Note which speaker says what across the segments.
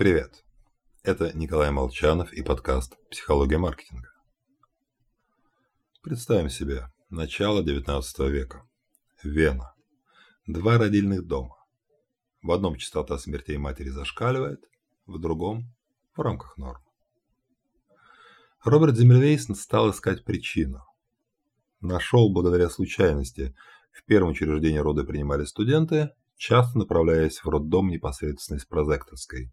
Speaker 1: Привет! Это Николай Молчанов и подкаст «Психология маркетинга». Представим себе начало XIX века. Вена. Два родильных дома. В одном частота смертей матери зашкаливает, в другом – в рамках норм. Роберт Земельвейс стал искать причину. Нашел благодаря случайности. В первом учреждении роды принимали студенты, часто направляясь в роддом непосредственно из прозекторской.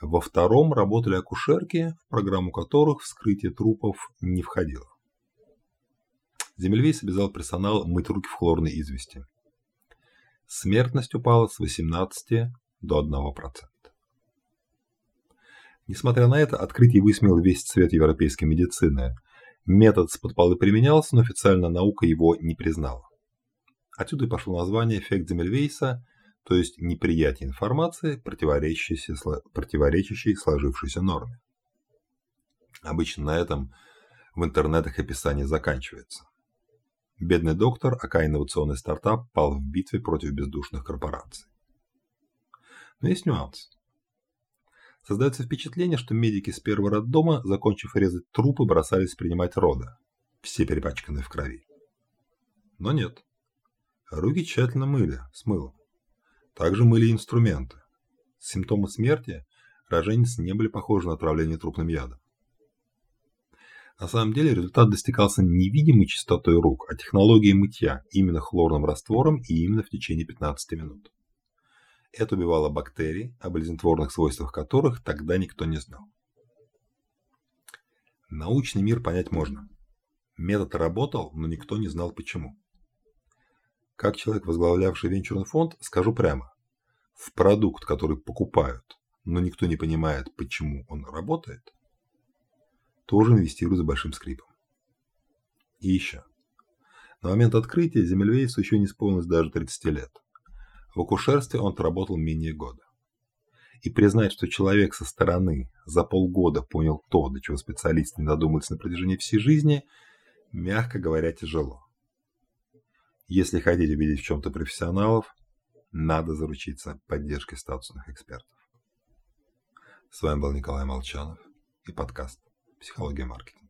Speaker 1: Во втором работали акушерки, в программу которых вскрытие трупов не входило. Земельвейс обязал персонал мыть руки в хлорной извести. Смертность упала с 18 до 1%. Несмотря на это, открытие высмеял весь цвет европейской медицины. Метод с подполы применялся, но официальная наука его не признала. Отсюда и пошло название эффект Земельвейса, то есть неприятие информации, противоречащей сложившейся норме. Обычно на этом в интернетах описание заканчивается. Бедный доктор, ака инновационный стартап, пал в битве против бездушных корпораций. Но есть нюанс. Создается впечатление, что медики с первого роддома, закончив резать трупы, бросались принимать роды, все перепачканные в крови. Но нет. Руки тщательно мыли, с мылом. Также мыли инструменты. Симптомы смерти роженец не были похожи на отравление трупным ядом. На самом деле результат достигался невидимой чистотой рук, а технологией мытья, именно хлорным раствором и именно в течение 15 минут. Это убивало бактерии, о болезнетворных свойствах которых тогда никто не знал. Научный мир понять можно. Метод работал, но никто не знал почему. Как человек, возглавлявший венчурный фонд, скажу прямо. В продукт, который покупают, но никто не понимает, почему он работает, тоже инвестируют с большим скрипом. И еще. На момент открытия Земельвейсу еще не исполнилось даже 30 лет. В акушерстве он отработал менее года. И признать, что человек со стороны за полгода понял то, до чего специалисты не додумались на протяжении всей жизни, мягко говоря, тяжело. Если хотите видеть в чем-то профессионалов, надо заручиться поддержкой статусных экспертов. С вами был Николай Молчанов и подкаст «Психология маркетинга».